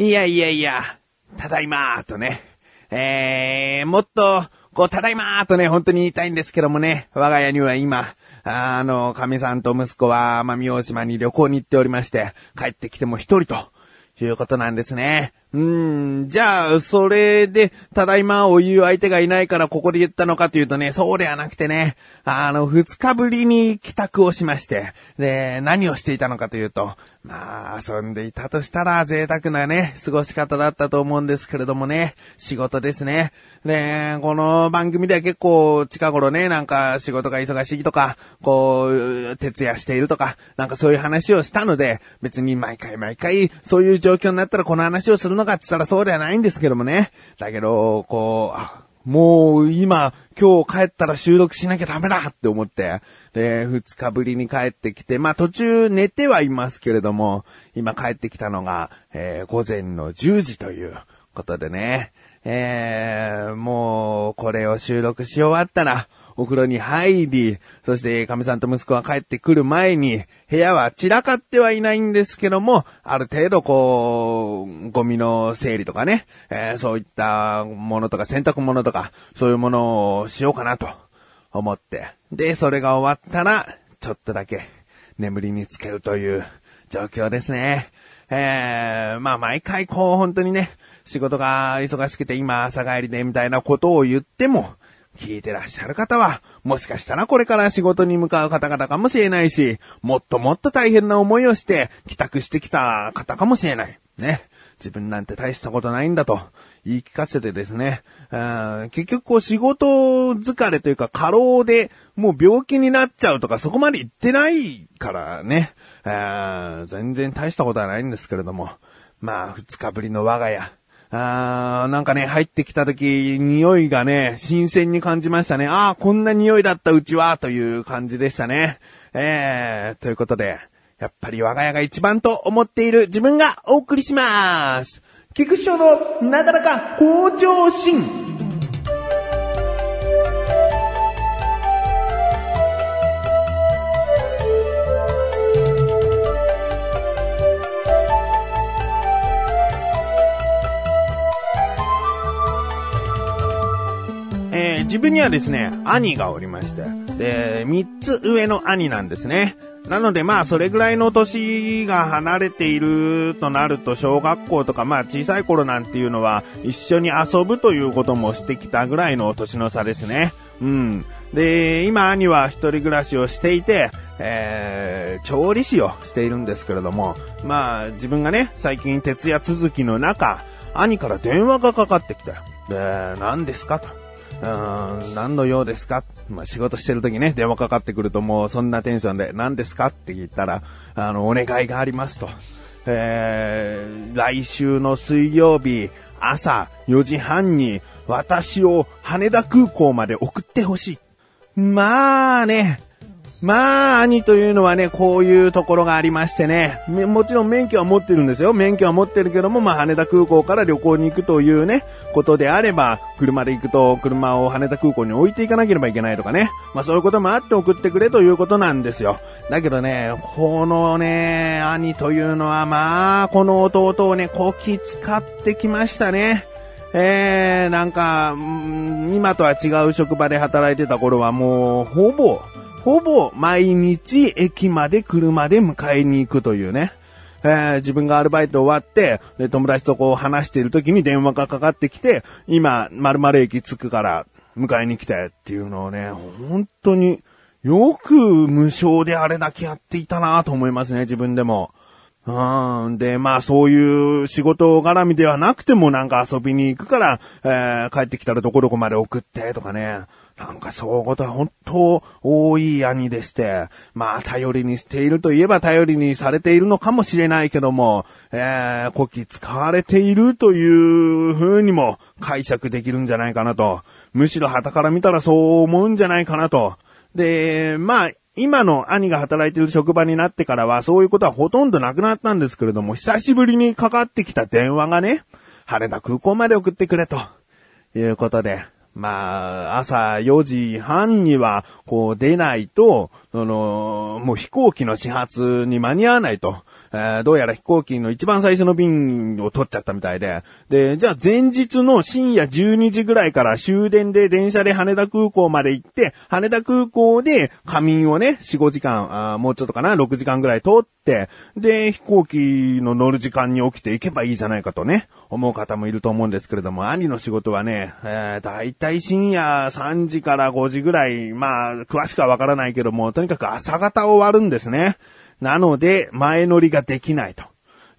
いやいやいや、ただいまーとね。えー、もっと、こう、ただいまーとね、本当に言いたいんですけどもね、我が家には今、あの、神さんと息子は奄美大島に旅行に行っておりまして、帰ってきても一人と、いうことなんですね。うーん、じゃあ、それで、ただいまを言う相手がいないからここで言ったのかというとね、そうではなくてね、あの、二日ぶりに帰宅をしまして、で、何をしていたのかというと、まあ、遊んでいたとしたら贅沢なね、過ごし方だったと思うんですけれどもね、仕事ですね。で、この番組では結構近頃ね、なんか仕事が忙しいとか、こう、徹夜しているとか、なんかそういう話をしたので、別に毎回毎回、そういう状況になったらこの話をするのかって言ったらそうではないんですけどもね。だけど、こう、もう今、今日帰ったら収録しなきゃダメだって思って、で、二日ぶりに帰ってきて、まあ途中寝てはいますけれども、今帰ってきたのが、えー午前の10時ということでね、えー、もう、これを収録し終わったら、お風呂に入り、そして、神さんと息子が帰ってくる前に、部屋は散らかってはいないんですけども、ある程度こう、ゴミの整理とかね、えーそういったものとか洗濯物とか、そういうものをしようかなと思って。で、それが終わったら、ちょっとだけ眠りにつけるという状況ですね。えー、まあ毎回こう本当にね、仕事が忙しくて今朝帰りでみたいなことを言っても、聞いてらっしゃる方は、もしかしたらこれから仕事に向かう方々かもしれないし、もっともっと大変な思いをして帰宅してきた方かもしれない。ね。自分なんて大したことないんだと言い聞かせてですね、結局こう仕事疲れというか過労でもう病気になっちゃうとかそこまで言ってないからね、全然大したことはないんですけれども、まあ二日ぶりの我が家、あーなんかね、入ってきた時、匂いがね、新鮮に感じましたね。ああ、こんな匂いだったうちは、という感じでしたね。えー、ということで、やっぱり我が家が一番と思っている自分がお送りします。菊師匠のなだらか向上心。えー自分にはですね、兄がおりまして、で、三つ上の兄なんですね。なのでまあ、それぐらいの年が離れているとなると、小学校とかまあ、小さい頃なんていうのは、一緒に遊ぶということもしてきたぐらいの年の差ですね。うん。で、今兄は一人暮らしをしていて、えー、調理師をしているんですけれども、まあ、自分がね、最近徹夜続きの中、兄から電話がかかってきて、で、何ですかと。うーん、何の用ですか？まあ、仕事してる時ね、電話かかってくるともうそんなテンションで、何ですか？って言ったら、あの、お願いがありますと。えー、来週の水曜日、朝4時半に私を羽田空港まで送ってほしい。まあね、まあ、兄というのはね、こういうところがありましてね、もちろん免許は持ってるんですよ。免許は持ってるけども、まあ、羽田空港から旅行に行くというね、ことであれば、車で行くと、車を羽田空港に置いていかなければいけないとかね。まあ、そういうこともあって送ってくれということなんですよ。だけどね、このね、兄というのは、まあ、この弟をね、こき使ってきましたね。えー、なんか、今とは違う職場で働いてた頃はもう、ほぼ、ほぼ毎日駅まで車で迎えに行くというね。えー自分がアルバイト終わって、で、友達とこう話してる時に電話がかかってきて、今、〇〇駅着くから迎えに来てっていうのをね、本当によく無償であれだけやっていたなと思いますね、自分でも。うん。で、まあそういう仕事絡みではなくてもなんか遊びに行くから、えー帰ってきたらどこどこまで送ってとかね。なんかそういうことは本当多い兄でして、まあ頼りにしているといえば頼りにされているのかもしれないけども、えー、こき使われているという風にも解釈できるんじゃないかなと。むしろ旗から見たらそう思うんじゃないかなと。で、まあ、今の兄が働いている職場になってからはそういうことはほとんどなくなったんですけれども、久しぶりにかかってきた電話がね、羽田空港まで送ってくれということで、まあ、朝4時半にはこう出ないと、その、もう飛行機の始発に間に合わないと。えー、どうやら飛行機の一番最初の便を取っちゃったみたいで、で、じゃあ前日の深夜12時ぐらいから終電で電車で羽田空港まで行って、羽田空港で仮眠をね、4、5時間、あもうちょっとかな、6時間ぐらい通って、で、飛行機の乗る時間に起きていけばいいじゃないかとね、思う方もいると思うんですけれども、兄の仕事はね、えー、だいたい深夜3時から5時ぐらい、まあ、詳しくはわからないけども、とにかく朝方終わるんですね。なので、前乗りができないと。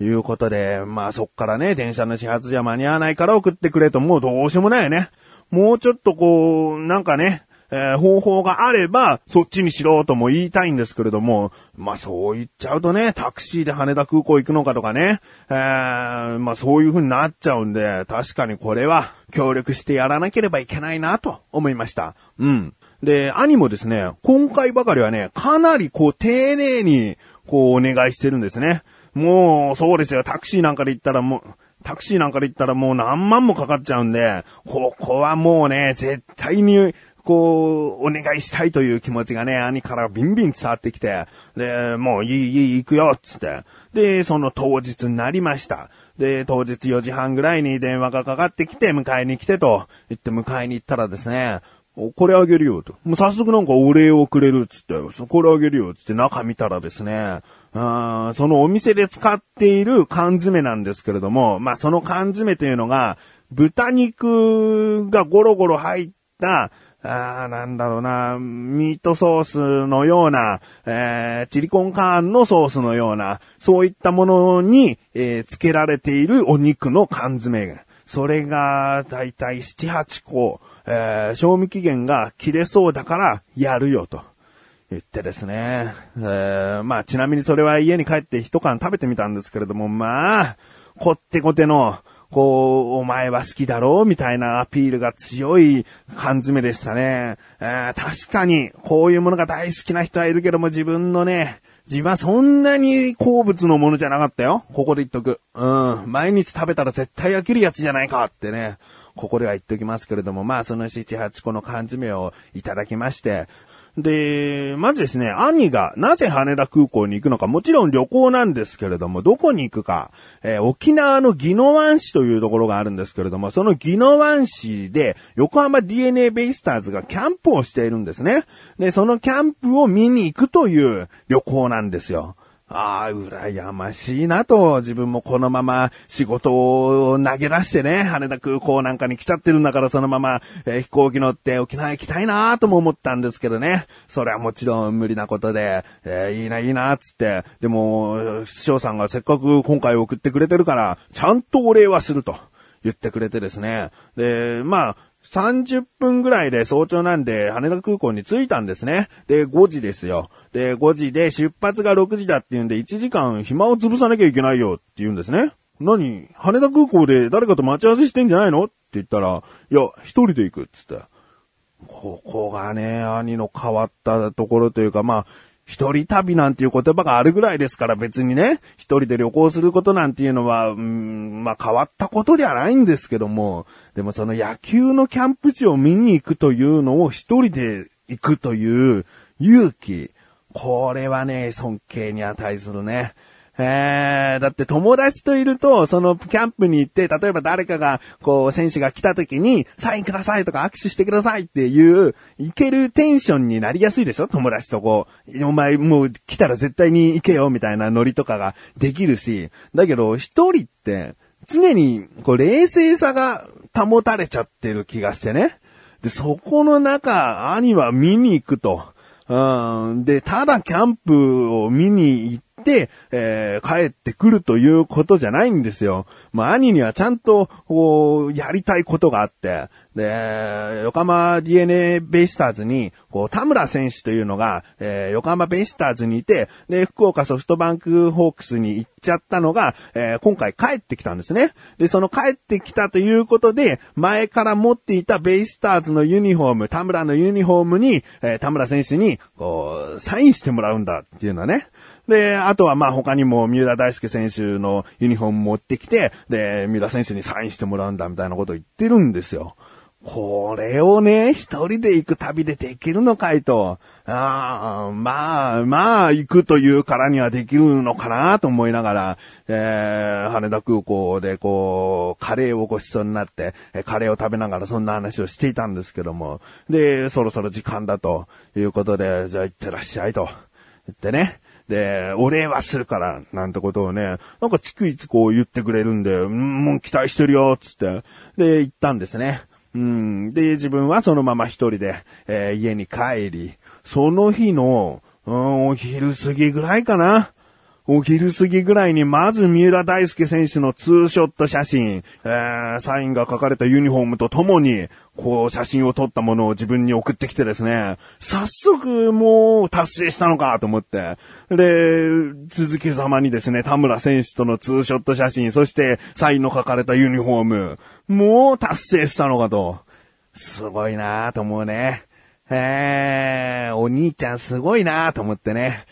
いうことで、まあそっからね、電車の始発じゃ間に合わないから送ってくれと、もうどうしようもないよね。もうちょっとこう、なんかね、えー、方法があれば、そっちにしろとも言いたいんですけれども、まあそう言っちゃうとね、タクシーで羽田空港行くのかとかね、えー、まあそういう風になっちゃうんで、確かにこれは協力してやらなければいけないなと思いました。うん。で、兄もですね、今回ばかりはね、かなりこう丁寧にこうお願いしてるんですね。もう、そうですよ、タクシーなんかで行ったらもう、タクシーなんかで行ったらもう何万もかかっちゃうんで、ここはもうね、絶対に、こう、お願いしたいという気持ちがね、兄からビンビン伝わってきて、で、もういい、いい、行くよ、つって。で、その当日になりました。で、当日4時半ぐらいに電話がかかってきて、迎えに来てと言って迎えに行ったらですね、これあげるよと。もう早速なんかお礼をくれるっつって、これあげるよつって中見たらですね、あそのお店で使っている缶詰なんですけれども、まあその缶詰というのが、豚肉がゴロゴロ入った、あーなんだろうな、ミートソースのような、えー、チリコンカーンのソースのような、そういったものに、えー、付けられているお肉の缶詰。それが、だいたい7、8個、えー、賞味期限が切れそうだからやるよと言ってですね。えー、まあちなみにそれは家に帰って一缶食べてみたんですけれども、まあ、こってこての、こう、お前は好きだろうみたいなアピールが強い缶詰でしたね。えー、確かに、こういうものが大好きな人はいるけども自分のね、自分はそんなに好物のものじゃなかったよ。ここで言っとく。うん。毎日食べたら絶対飽きるやつじゃないかってね。ここでは言っておきますけれども、まあその7、8個の缶詰をいただきまして、で、まずですね、兄がなぜ羽田空港に行くのか、もちろん旅行なんですけれども、どこに行くか、えー、沖縄の宜野湾市というところがあるんですけれども、その宜野湾市で、横浜 DNA ベイスターズがキャンプをしているんですね。で、そのキャンプを見に行くという旅行なんですよ。ああ、羨ましいなと、自分もこのまま仕事を投げ出してね、羽田空港なんかに来ちゃってるんだからそのまま、えー、飛行機乗って沖縄行きたいなとも思ったんですけどね。それはもちろん無理なことで、えー、いいな、いいな、つって。でも、師匠さんがせっかく今回送ってくれてるから、ちゃんとお礼はすると言ってくれてですね。で、まあ、30分ぐらいで早朝なんで羽田空港に着いたんですね。で、5時ですよ。で、5時で出発が6時だって言うんで1時間暇を潰さなきゃいけないよって言うんですね。何？羽田空港で誰かと待ち合わせしてんじゃないの？って言ったら、いや、一人で行くっつって。ここがね、兄の変わったところというか、まあ、一人旅なんていう言葉があるぐらいですから別にね、一人で旅行することなんていうのは、うん、まあ変わったことではないんですけども、でもその野球のキャンプ地を見に行くというのを一人で行くという勇気、これはね、尊敬に値するね。えー、だって友達といると、そのキャンプに行って、例えば誰かが、こう、選手が来た時に、サインくださいとか握手してくださいっていう、いけるテンションになりやすいでしょ？友達とこう、お前もう来たら絶対に行けよみたいなノリとかができるし、だけど一人って、常に、こう、冷静さが保たれちゃってる気がしてね。で、そこの中、兄は見に行くと。うん。で、ただキャンプを見に行って、えー、帰ってくるということじゃないんですよ。まあ、兄にはちゃんと、こう、やりたいことがあって、で、横浜 DNA ベイスターズに、こう、田村選手というのが、えー、横浜ベイスターズにいて、で、福岡ソフトバンクホークスに行っちゃったのが、えー、今回帰ってきたんですね。で、その帰ってきたということで、前から持っていたベイスターズのユニフォーム、田村のユニフォームに、えー、田村選手に、こう、サインしてもらうんだっていうのはね。で、あとはまあ他にも三浦大輔選手のユニフォーム持ってきて、で、三浦選手にサインしてもらうんだみたいなことを言ってるんですよ。これをね、一人で行く旅でできるのかいと、ああ、まあ、まあ、行くというからにはできるのかなと思いながら、えー、羽田空港でこう、カレーをごちそうになって、カレーを食べながらそんな話をしていたんですけども、で、そろそろ時間だということで、じゃあ行ってらっしゃいと。言ってね、で、お礼はするから、なんてことをね、なんか逐一こう言ってくれるんで、うん、もう期待してるよ、つって。で、行ったんですね。うん。で、自分はそのまま一人で、えー、家に帰り、その日の、うん、お昼過ぎぐらいかな。お昼過ぎぐらいにまず三浦大輔選手のツーショット写真、えー、サインが書かれたユニフォームとともに、こう写真を撮ったものを自分に送ってきてですね、早速もう達成したのかと思って、で、続けざまにですね、田村選手とのツーショット写真、そしてサインの書かれたユニフォーム、もう達成したのかと。すごいなぁと思うね。えー、お兄ちゃんすごいなと思ってね。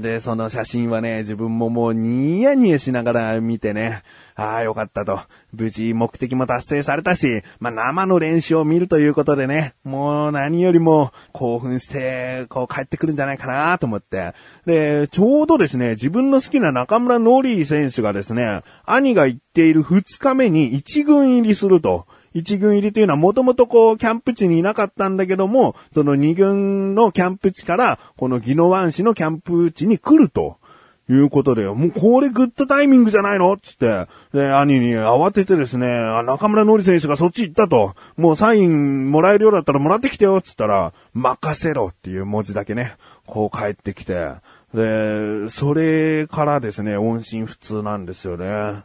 で、その写真はね、自分ももうニヤニヤしながら見てね、ああ、よかったと。無事目的も達成されたし、まあ、生の練習を見るということでね、もう何よりも興奮して、こう帰ってくるんじゃないかなと思って。で、ちょうどですね、自分の好きな中村のり選手がですね、兄が行っている2日目に1軍入りすると。一軍入りというのはもともとこう、キャンプ地にいなかったんだけども、その二軍のキャンプ地から、この宜野湾市のキャンプ地に来ると。いうことで、もうこれグッドタイミングじゃないのつって、で、兄に慌ててですね、中村のり選手がそっち行ったと、もうサインもらえるようだったらもらってきてよつったら、任せろっていう文字だけね、こう帰ってきて、で、それからですね、音信不通なんですよね。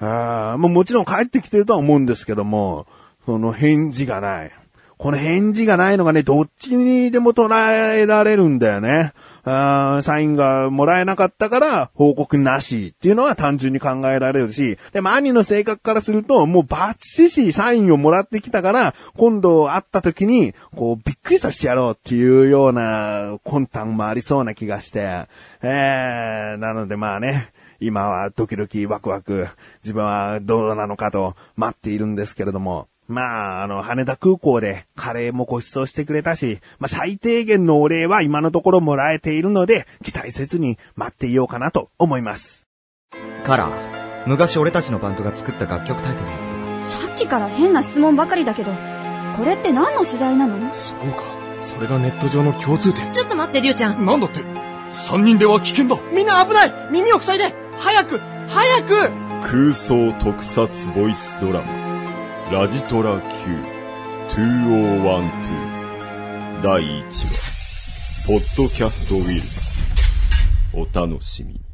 あまあ、もちろん帰ってきてるとは思うんですけども、その返事がない。この返事がないのがね、どっちにでも捉えられるんだよね。あサインがもらえなかったから報告なしっていうのは単純に考えられるし、でも兄の性格からするともうバッチシサインをもらってきたから今度会った時にこうびっくりさせてやろうっていうような魂胆もありそうな気がして、えー、なのでまあね、今はドキドキワクワク、自分はどうなのかと待っているんですけれども、まあ、あの、羽田空港でカレーもご馳走してくれたし、まあ最低限のお礼は今のところもらえているので、期待せずに待っていようかなと思います。カラー、昔俺たちのバンドが作った楽曲タイトルのことさっきから変な質問ばかりだけど、これって何の取材なの？そうか。それがネット上の共通点。ちょっと待って、りゅうちゃん。なんだって三人では危険だみんな危ない耳を塞いで早く早く！空想特撮ボイスドラマ。ラジトラ Q2012 第1話。ポッドキャストウィルス。お楽しみに。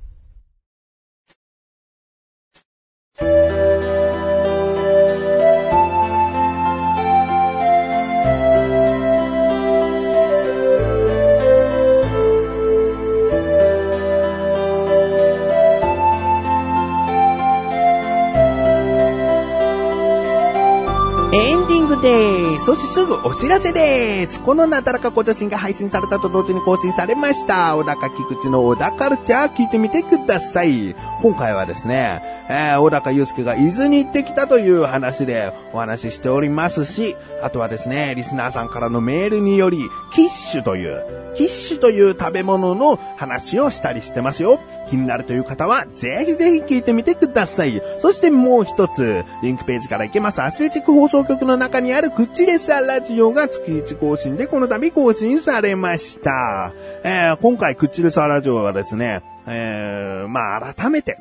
です。そしてすぐお知らせです。このなだらかご写真が配信されたと同時に更新されました。小高菊池の小田カルチャー聞いてみてください。今回はですね、えー、小高祐介が伊豆に行ってきたという話でお話ししておりますし、あとはですね、リスナーさんからのメールにより、キッシュという、キッシュという食べ物の話をしたりしてますよ。気になるという方は、ぜひぜひ聞いてみてください。そしてもう一つ、リンクページから行けます、アスレチック放送局の中にあるクチレサラジオが月1更新でこの度更新されました。えー、今回クチレサラジオはですね、えー、まあ改めて、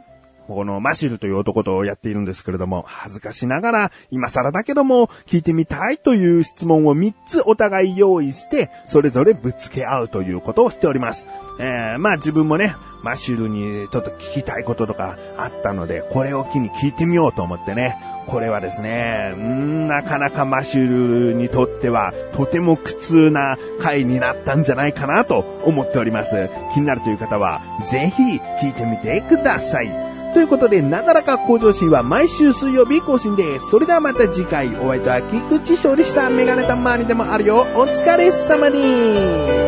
このマシュルという男とやっているんですけれども、恥ずかしながら、今更だけども、聞いてみたいという質問を3つお互い用意して、それぞれぶつけ合うということをしております。えー、まあ自分もね、マシュルにちょっと聞きたいこととかあったので、これを機に聞いてみようと思ってね、これはですね、うん、なかなかマシュルにとっては、とても苦痛な回になったんじゃないかなと思っております。気になるという方は、ぜひ聞いてみてください。ということで、なだらか向上心は毎週水曜日更新です。それではまた次回、お会いとは菊池翔でしたメガネたまにでもあるよ。お疲れ様に